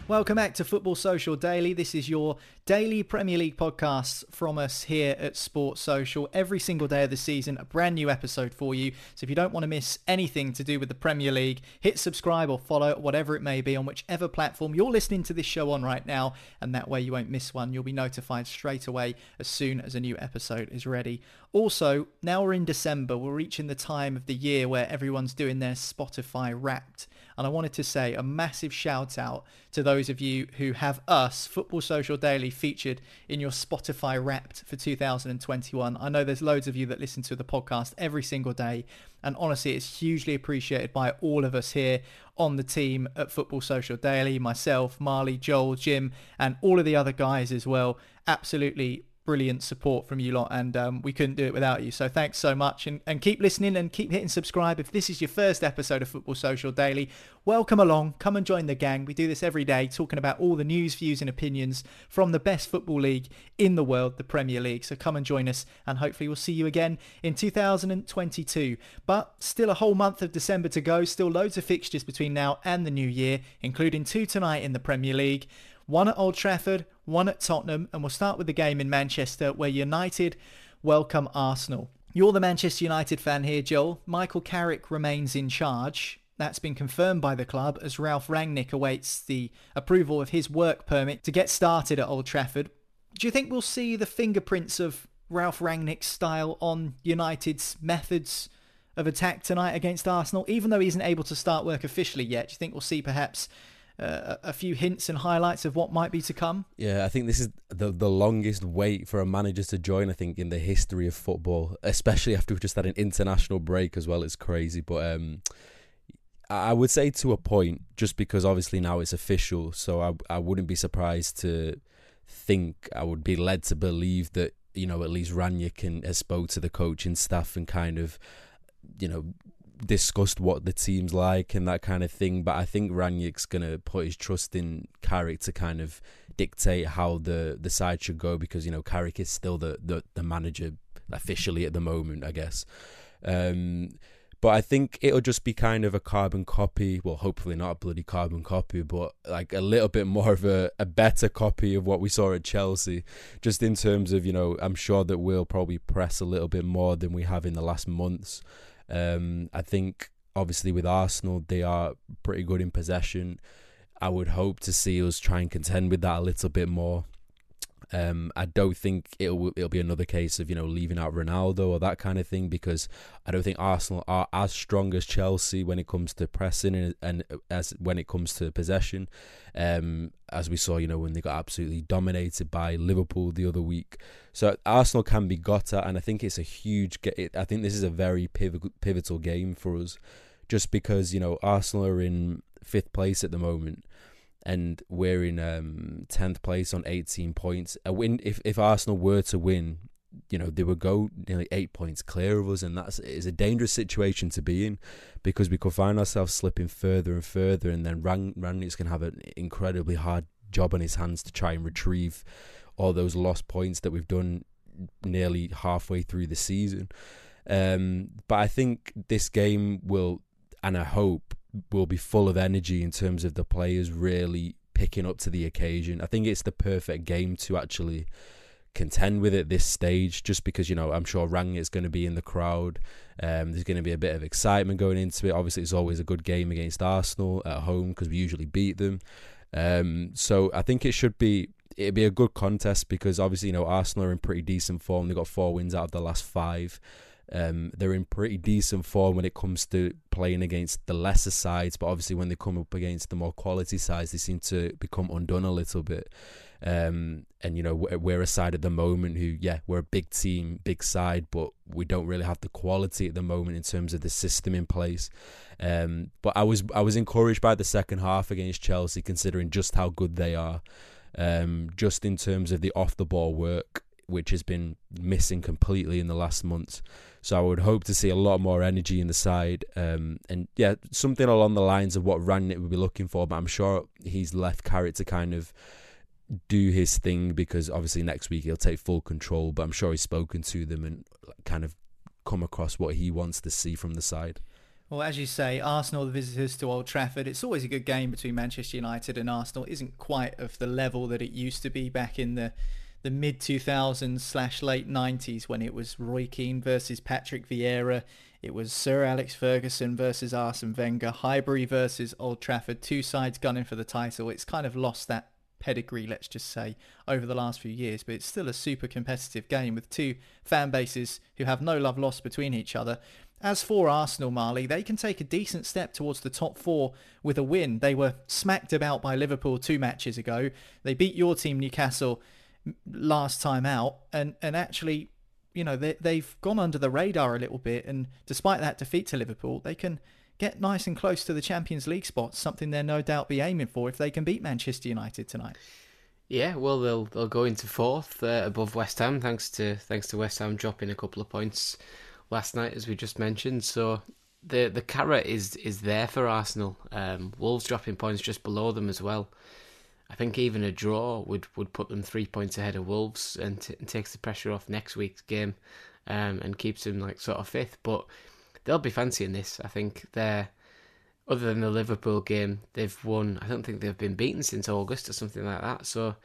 Welcome back to Football Social Daily. This is your daily Premier League podcast from us here at Sports Social. Every single day of the season, a brand new episode for you. So if you don't want to miss anything to do with the Premier League, hit subscribe or follow, whatever it may be, on whichever platform you're listening to this show on right now. And that way you won't miss one. You'll be notified straight away as soon as a new episode is ready. Also, now we're in December, we're reaching the time of the year where everyone's doing their Spotify wrapped. And I wanted to say a massive shout out to those of you who have us, Football Social Daily, featured in your Spotify Wrapped for 2021. I know there's loads of you that listen to the podcast every single day. And honestly, it's hugely appreciated by all of us here on the team at Football Social Daily myself, Marley, Joel, Jim, and all of the other guys as well. Absolutely brilliant support from you lot and um, we couldn't do it without you. So thanks so much and, and keep listening and keep hitting subscribe if this is your first episode of football social daily. Welcome along come and join the gang. We do this every day talking about all the news views and opinions from the best football league in the world the premier league. So come and join us and hopefully we'll see you again in 2022 but still a whole month of december to go still loads of fixtures between now and the new year including two tonight in the premier league one at Old Trafford, one at Tottenham, and we'll start with the game in Manchester where United welcome Arsenal. You're the Manchester United fan here, Joel. Michael Carrick remains in charge. That's been confirmed by the club as Ralf Rangnick awaits the approval of his work permit to get started at Old Trafford. Do you think we'll see the fingerprints of Ralf Rangnick's style on United's methods of attack tonight against Arsenal, even though he isn't able to start work officially yet? Do you think we'll see perhaps uh, a few hints and highlights of what might be to come? Yeah, I think this is the the longest wait for a manager to join. I think in the history of football, especially after we've just had an international break as well. It's crazy, but um, I would say to a point, just because obviously now it's official. So I I wouldn't be surprised to think I would be led to believe that you know at least Rangnick can has spoke to the coaching staff and kind of you know, discussed what the team's like and that kind of thing. But I think Rangnick's gonna put his trust in Carrick to kind of dictate how the the side should go because you know Carrick is still the the, the manager officially at the moment, I guess. Um, but I think it'll just be kind of a carbon copy. Well, hopefully not a bloody carbon copy, but like a little bit more of a, a better copy of what we saw at Chelsea. Just in terms of, you know, I'm sure that we'll probably press a little bit more than we have in the last months. Um, I think obviously with Arsenal, they are pretty good in possession. I would hope to see us try and contend with that a little bit more. Um, I don't think it'll it'll be another case of you know leaving out Ronaldo or that kind of thing because I don't think Arsenal are as strong as Chelsea when it comes to pressing and, and as when it comes to possession. Um, as we saw, you know when they got absolutely dominated by Liverpool the other week. So Arsenal can be got at, and I think it's a huge. I think this is a very pivotal game for us, just because you know Arsenal are in fifth place at the moment and we're in um, tenth place on eighteen points. A win if if Arsenal were to win, you know they would go nearly eight points clear of us, and that's is a dangerous situation to be in because we could find ourselves slipping further and further, and then Rang Rangnick's gonna have an incredibly hard job on his hands to try and retrieve all those lost points that we've done nearly halfway through the season. Um, but I think this game will, and I hope will be full of energy in terms of the players really picking up to the occasion. I think it's the perfect game to actually contend with at this stage, just because you know I'm sure Rang is going to be in the crowd. Um, there's going to be a bit of excitement going into it. Obviously, it's always a good game against Arsenal at home because we usually beat them. Um, so I think it should be it'd be a good contest because obviously you know Arsenal are in pretty decent form. They got four wins out of the last five. Um, they're in pretty decent form when it comes to playing against the lesser sides, but obviously when they come up against the more quality sides, they seem to become undone a little bit. Um, and you know we're a side at the moment who, yeah, we're a big team, big side, but we don't really have the quality at the moment in terms of the system in place. Um, but I was I was encouraged by the second half against Chelsea, considering just how good they are. Um, just in terms of the off the ball work, which has been missing completely in the last months. So I would hope to see a lot more energy in the side, um, and yeah, something along the lines of what Rangnick would be looking for. But I'm sure he's left Carrick to kind of do his thing because obviously next week he'll take full control. But I'm sure he's spoken to them and kind of come across what he wants to see from the side. Well, as you say, Arsenal, the visitors to Old Trafford, it's always a good game between Manchester United and Arsenal. It isn't quite of the level that it used to be back in the the mid 2000s slash late 90s when it was Roy Keane versus Patrick Vieira. It was Sir Alex Ferguson versus Arsene Wenger, Highbury versus Old Trafford, two sides gunning for the title. It's kind of lost that pedigree, let's just say, over the last few years, but it's still a super competitive game with two fan bases who have no love lost between each other. As for Arsenal, Marley, they can take a decent step towards the top four with a win. They were smacked about by Liverpool two matches ago. They beat your team, Newcastle, last time out, and and actually, you know, they they've gone under the radar a little bit, and despite that defeat to Liverpool, they can get nice and close to the Champions League spots, something they'll no doubt be aiming for if they can beat Manchester United tonight. Yeah, well, they'll they'll go into fourth uh, above West Ham, thanks to thanks to West Ham dropping a couple of points last night, as we just mentioned. So the the carrot is is there for Arsenal. Um, Wolves dropping points just below them as well. I think even a draw would, would put them three points ahead of Wolves and, t- and takes the pressure off next week's game um, and keeps them like sort of fifth. But they'll be fancying this. I think they're other than the Liverpool game, they've won. I don't think they've been beaten since August or something like that. So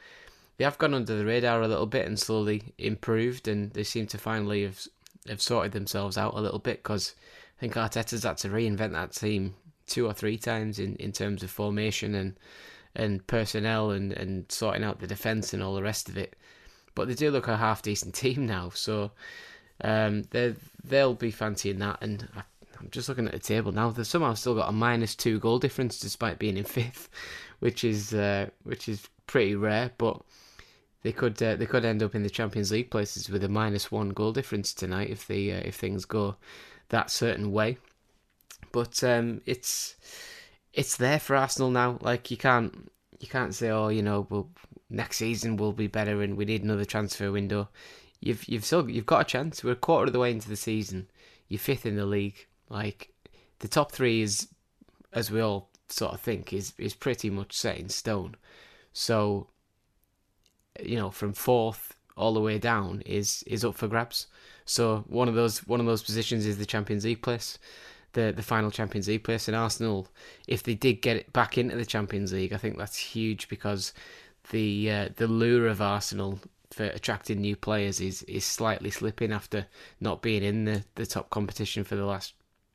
they have gone under the radar a little bit and slowly improved, and they seem to finally have have sorted themselves out a little bit because I think Arteta's had to reinvent that team two or three times in, in terms of formation and and personnel and, and sorting out the defence and all the rest of it. But they do look a half decent team now, so um, they they'll be fancying that. And I, am just looking at the table now; they've somehow still got a minus two goal difference despite being in fifth, which is uh, which is pretty rare. But they could uh, they could end up in the Champions League places with a minus one goal difference tonight if they uh, if things go that certain way. But um, it's it's there for Arsenal now. Like you can't you can't say, oh, you know, well, next season will be better and we need another transfer window. You've you've still you've got a chance. We're a quarter of the way into the season. You're fifth in the league. Like the top three is, as we all sort of think, is is pretty much set in stone. So, you know, from fourth all the way down is is up for grabs. So one of those one of those positions is the Champions League place, the the final Champions League place. And Arsenal, if they did get it back into the Champions League, I think that's huge because the uh, the lure of Arsenal for attracting new players is is slightly slipping after not being in the, the top competition for the last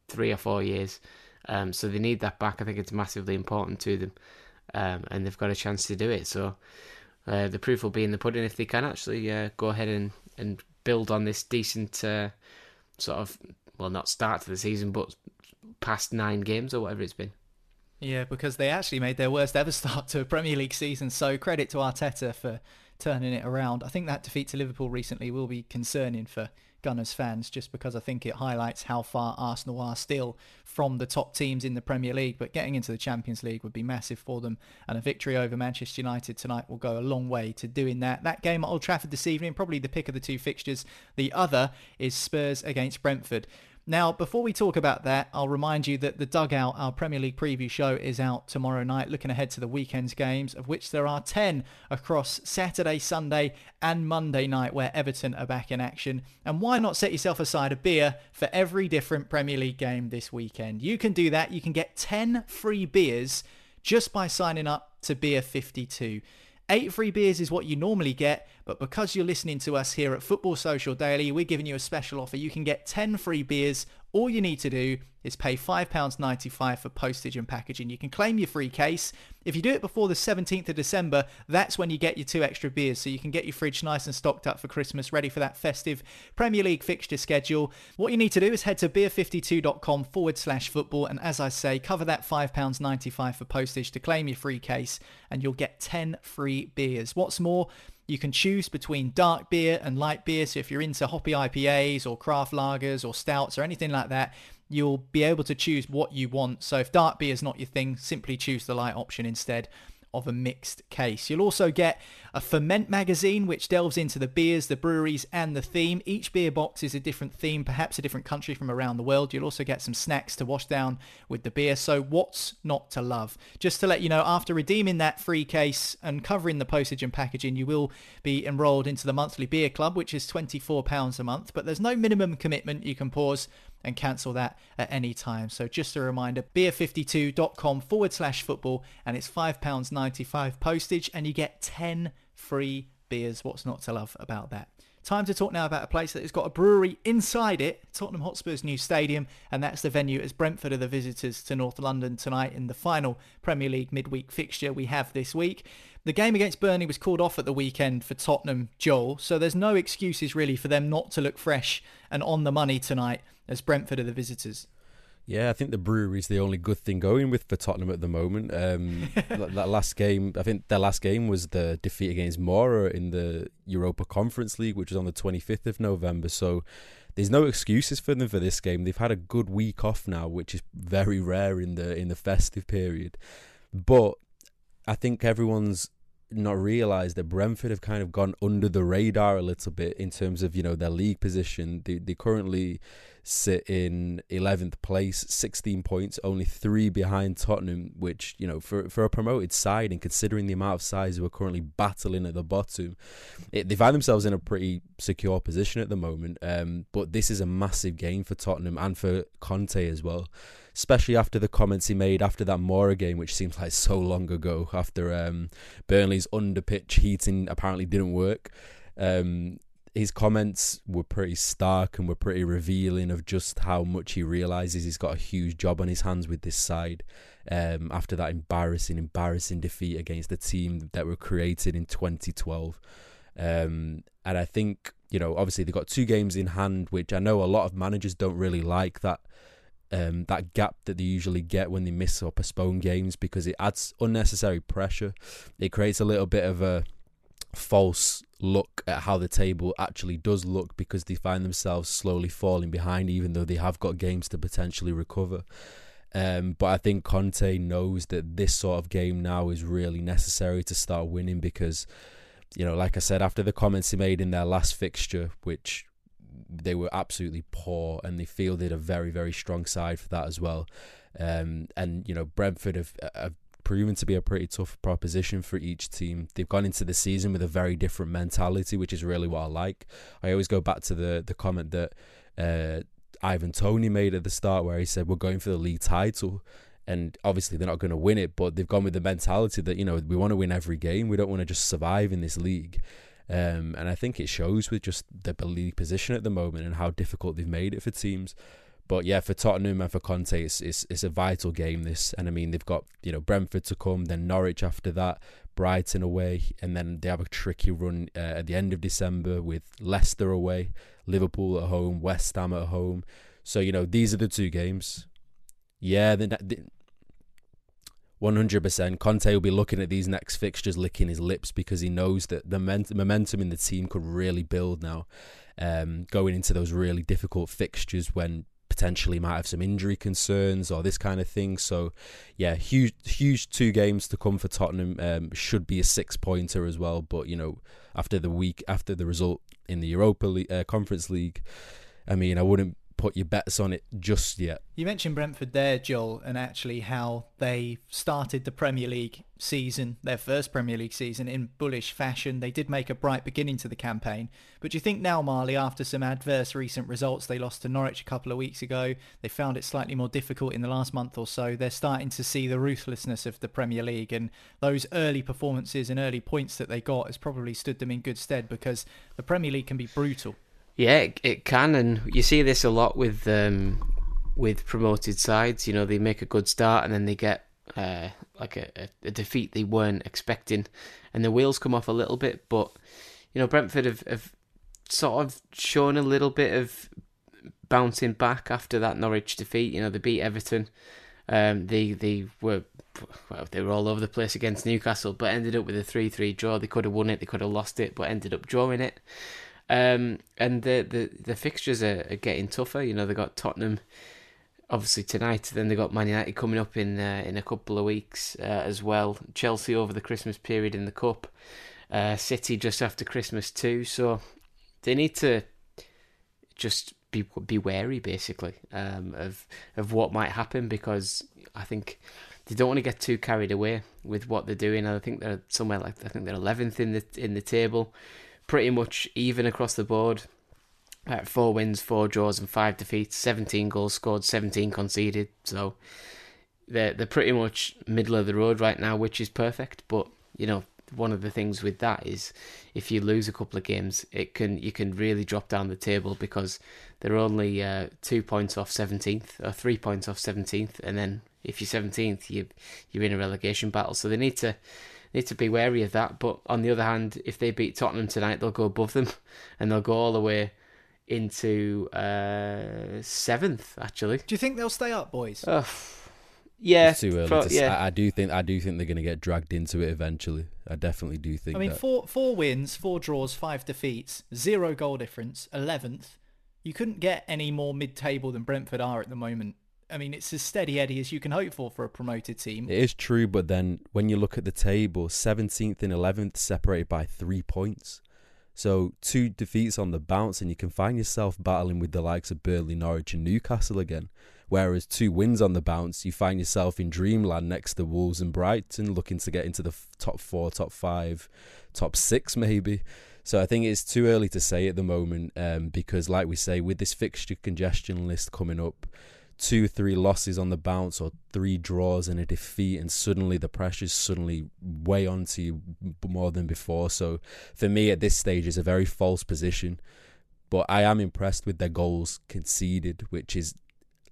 three or four years. Um, so they need that back. I think it's massively important to them, um, and they've got a chance to do it. So uh, the proof will be in the pudding if they can actually uh, go ahead and, and build on this decent uh, sort of well, not start to the season, but past nine games or whatever it's been. Yeah, because they actually made their worst ever start to a Premier League season. So credit to Arteta for turning it around. I think that defeat to Liverpool recently will be concerning for Gunners fans just because I think it highlights how far Arsenal are still from the top teams in the Premier League. But getting into the Champions League would be massive for them. And a victory over Manchester United tonight will go a long way to doing that. That game at Old Trafford this evening, probably the pick of the two fixtures. The other is Spurs against Brentford. Now, before we talk about that, I'll remind you that the Dugout, our Premier League preview show, is out tomorrow night, looking ahead to the weekend's games, of which there are 10 across Saturday, Sunday, and Monday night, where Everton are back in action. And why not set yourself aside a beer for every different Premier League game this weekend? You can do that. You can get 10 free beers just by signing up to Beer 52. Eight free beers is what you normally get, but because you're listening to us here at Football Social Daily, we're giving you a special offer. You can get 10 free beers all you need to do is pay £5.95 for postage and packaging. You can claim your free case. If you do it before the 17th of December, that's when you get your two extra beers, so you can get your fridge nice and stocked up for Christmas, ready for that festive Premier League fixture schedule. What you need to do is head to beer52.com forward slash football, and as I say, cover that £5.95 for postage to claim your free case, and you'll get 10 free beers. What's more, you can choose between dark beer and light beer. So if you're into hoppy IPAs or craft lagers or stouts or anything like that, you'll be able to choose what you want. So if dark beer is not your thing, simply choose the light option instead of a mixed case. You'll also get a ferment magazine which delves into the beers, the breweries and the theme. Each beer box is a different theme, perhaps a different country from around the world. You'll also get some snacks to wash down with the beer. So what's not to love? Just to let you know, after redeeming that free case and covering the postage and packaging, you will be enrolled into the monthly beer club, which is £24 a month, but there's no minimum commitment. You can pause and cancel that at any time. So just a reminder, beer52.com forward slash football and it's £5.95 postage and you get 10 free beers. What's not to love about that? Time to talk now about a place that has got a brewery inside it, Tottenham Hotspur's new stadium, and that's the venue as Brentford are the visitors to North London tonight in the final Premier League midweek fixture we have this week. The game against Burnley was called off at the weekend for Tottenham, Joel, so there's no excuses really for them not to look fresh and on the money tonight as Brentford are the visitors. Yeah, I think the brewery's the only good thing going with for Tottenham at the moment. Um, that last game, I think their last game was the defeat against Mura in the Europa Conference League, which was on the 25th of November. So there's no excuses for them for this game. They've had a good week off now, which is very rare in the in the festive period. But I think everyone's not realised that Brentford have kind of gone under the radar a little bit in terms of you know their league position. They they currently sit in eleventh place, sixteen points, only three behind Tottenham, which you know for for a promoted side and considering the amount of sides who are currently battling at the bottom, it, they find themselves in a pretty secure position at the moment. Um, but this is a massive game for Tottenham and for Conte as well especially after the comments he made after that Mura game, which seems like so long ago, after um, Burnley's under pitch heating apparently didn't work. Um, his comments were pretty stark and were pretty revealing of just how much he realizes he's got a huge job on his hands with this side um, after that embarrassing, embarrassing defeat against the team that were created in 2012. Um, and I think, you know, obviously they've got two games in hand, which I know a lot of managers don't really like that um, that gap that they usually get when they miss or postpone games because it adds unnecessary pressure. It creates a little bit of a false look at how the table actually does look because they find themselves slowly falling behind, even though they have got games to potentially recover. Um, but I think Conte knows that this sort of game now is really necessary to start winning because, you know, like I said, after the comments he made in their last fixture, which they were absolutely poor, and they fielded a very very strong side for that as well. Um, and you know Brentford have, have proven to be a pretty tough proposition for each team. They've gone into the season with a very different mentality, which is really what I like. I always go back to the the comment that uh, Ivan Toney made at the start, where he said we're going for the league title. And obviously they're not going to win it, but they've gone with the mentality that you know we want to win every game. We don't want to just survive in this league. Um, and I think it shows with just the league position at the moment and how difficult they've made it for teams. But yeah, for Tottenham and for Conte, it's, it's, it's a vital game. This, and I mean, they've got you know Brentford to come, then Norwich after that, Brighton away, and then they have a tricky run uh, at the end of December with Leicester away, Liverpool at home, West Ham at home. So you know these are the two games. Yeah, the, 100%. Conte will be looking at these next fixtures, licking his lips because he knows that the momentum in the team could really build now. Um, going into those really difficult fixtures when potentially might have some injury concerns or this kind of thing. So, yeah, huge, huge two games to come for Tottenham. Um, should be a six pointer as well. But you know, after the week, after the result in the Europa League, uh, Conference League, I mean, I wouldn't put your bets on it just yet. You mentioned Brentford there, Joel, and actually how they started the Premier League season, their first Premier League season, in bullish fashion. They did make a bright beginning to the campaign. But do you think now, Marley, after some adverse recent results, they lost to Norwich a couple of weeks ago, they found it slightly more difficult in the last month or so, they're starting to see the ruthlessness of the Premier League and those early performances and early points that they got has probably stood them in good stead because the Premier League can be brutal. Yeah, it, it can, and you see this a lot with um, with promoted sides. You know, they make a good start and then they get uh, like a, a, defeat they weren't expecting, and the wheels come off a little bit. But you know, Brentford have, have sort of shown a little bit of bouncing back after that Norwich defeat. You know, they beat Everton. Um, they they were well, they were all over the place against Newcastle, but ended up with a three three draw. They could have won it, they could have lost it, but ended up drawing it. Um, and the, the, the fixtures are, are, getting tougher. You know, they got Tottenham obviously tonight. Then they got Man United coming up in uh, in a couple of weeks uh, as well. Chelsea over the Christmas period in the cup. Uh, City just after Christmas too. So they need to just be be wary basically um, of of what might happen because I think they don't want to get too carried away with what they're doing. I think they're somewhere like I think they're eleventh in the in the table pretty much even across the board. Uh, four wins, four draws, and five defeats. Seventeen goals scored, seventeen conceded. So they're they're pretty much middle of the road right now, which is perfect. But you know, one of the things with that is if you lose a couple of games, it can you can really drop down the table because they're only uh, two points off seventeenth or three points off seventeenth, and then if you're seventeenth, you you're in a relegation battle. So they need to need to be wary of that. But on the other hand, if they beat Tottenham tonight, they'll go above them, and they'll go all the way into uh, seventh. Actually, do you think they'll stay up, boys? Uh, yeah, it's too early. Pro- to yeah. I, I do think I do think they're going to get dragged into it eventually. I definitely do think. I mean, that. four four wins, four draws, five defeats, zero goal difference, eleventh. You couldn't get any more mid-table than Brentford are at the moment. I mean, it's as steady Eddie as you can hope for for a promoted team. It is true, but then when you look at the table, 17th and 11th separated by three points. So two defeats on the bounce, and you can find yourself battling with the likes of Burnley, Norwich, and Newcastle again. Whereas two wins on the bounce, you find yourself in dreamland next to Wolves and Brighton, looking to get into the top four, top five, top six, maybe. So I think it's too early to say at the moment, um, because like we say, with this fixture congestion list coming up, two, three losses on the bounce or three draws and a defeat, and suddenly the pressure's suddenly way onto you more than before. So for me, at this stage, it's a very false position. But I am impressed with their goals conceded, which is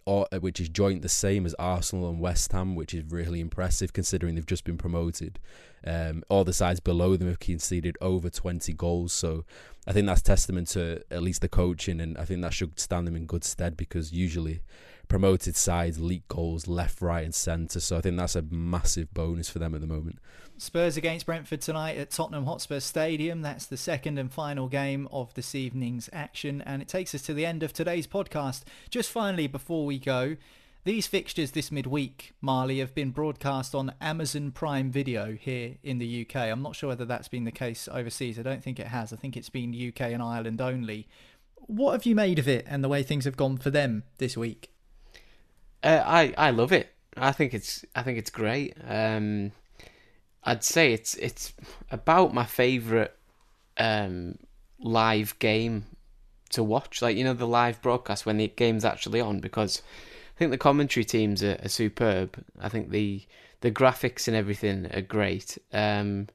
or, which is joint the same as Arsenal and West Ham, which is really impressive considering they've just been promoted. Um, all the sides below them have conceded over 20 goals, so I think that's testament to at least the coaching, and I think that should stand them in good stead because usually promoted sides leak goals left, right, and centre. So I think that's a massive bonus for them at the moment. Spurs against Brentford tonight at Tottenham Hotspur Stadium. That's the second and final game of this evening's action, and it takes us to the end of today's podcast. Just finally, before we go, these fixtures this midweek, Marley, have been broadcast on Amazon Prime Video here in the UK. I'm not sure whether that's been the case overseas. I don't think it has. I think it's been UK and Ireland only what have you made of it and the way things have gone for them this week? Uh, I I love it. I think it's I think it's great. Um, I'd say it's it's about my favorite um, live game to watch. Like you know the live broadcast when the game's actually on because I think the commentary teams are, are superb. I think the the graphics and everything are great. Um,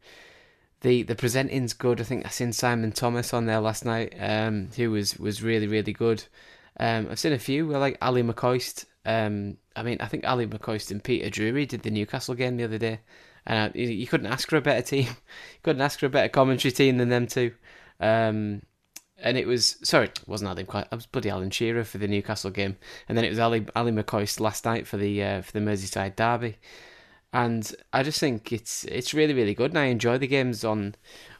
the the presenting's good. I think I seen Simon Thomas on there last night, um, who was was really really good. Um, I've seen a few where like Ally McCoist. Um, I mean, I think Ally McCoist and Peter Drury did the Newcastle game the other day, and uh, you, couldn't ask for a better team. you couldn't ask for a better commentary team than them two. Um, and it was sorry, it wasn't Ally McCoist. It was bloody Alan Shearer for the Newcastle game, and then it was Ali Ally McCoist last night for the uh, for the Merseyside derby. And I just think it's it's really really good, and I enjoy the games on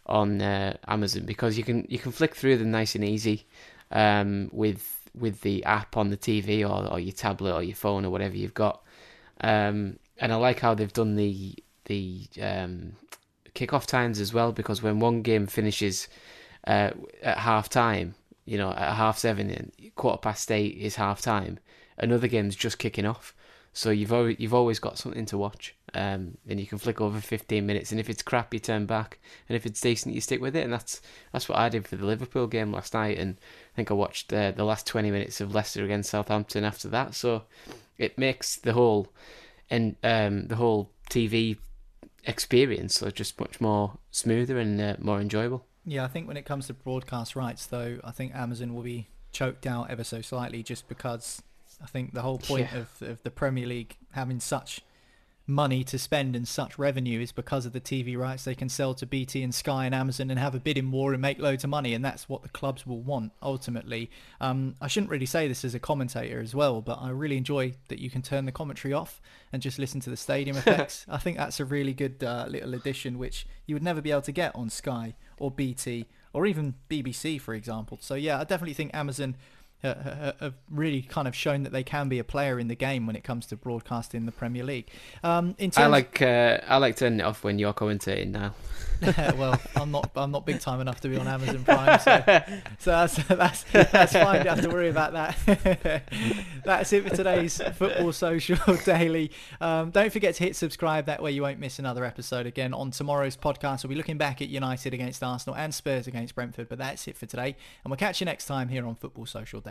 on uh, Amazon because you can you can flick through them nice and easy um, with with the app on the TV or, or your tablet or your phone or whatever you've got. Um, and I like how they've done the the um, kickoff times as well because when one game finishes uh, at half time, you know, at half seven, quarter past eight is half time. Another game's just kicking off, so you've always, you've always got something to watch, um, and you can flick over fifteen minutes. And if it's crap, you turn back, and if it's decent, you stick with it. And that's that's what I did for the Liverpool game last night. And I think I watched uh, the last twenty minutes of Leicester against Southampton after that. So it makes the whole and um, the whole TV experience so just much more smoother and uh, more enjoyable. Yeah, I think when it comes to broadcast rights, though, I think Amazon will be choked out ever so slightly just because I think the whole point Yeah. of, of the Premier League having such money to spend and such revenue is because of the TV rights they can sell to BT and Sky and Amazon and have a bidding war and make loads of money, and that's what the clubs will want ultimately. Um, I shouldn't really say this as a commentator as well, but I really enjoy that you can turn the commentary off and just listen to the stadium effects. I think that's a really good uh, little addition, which you would never be able to get on Sky or BT or even BBC, for example. So yeah, I definitely think Amazon uh, have really kind of shown that they can be a player in the game when it comes to broadcasting the Premier League. Um, in terms I like uh, I like turning it off when you're commentating now. well, I'm not I'm not big time enough to be on Amazon Prime, so, so that's that's that's fine. You don't have to worry about that. that's it for today's Football Social Daily. Um, don't forget to hit subscribe. That way you won't miss another episode. Again on tomorrow's podcast, we'll be looking back at United against Arsenal and Spurs against Brentford. But that's it for today, and we'll catch you next time here on Football Social Daily.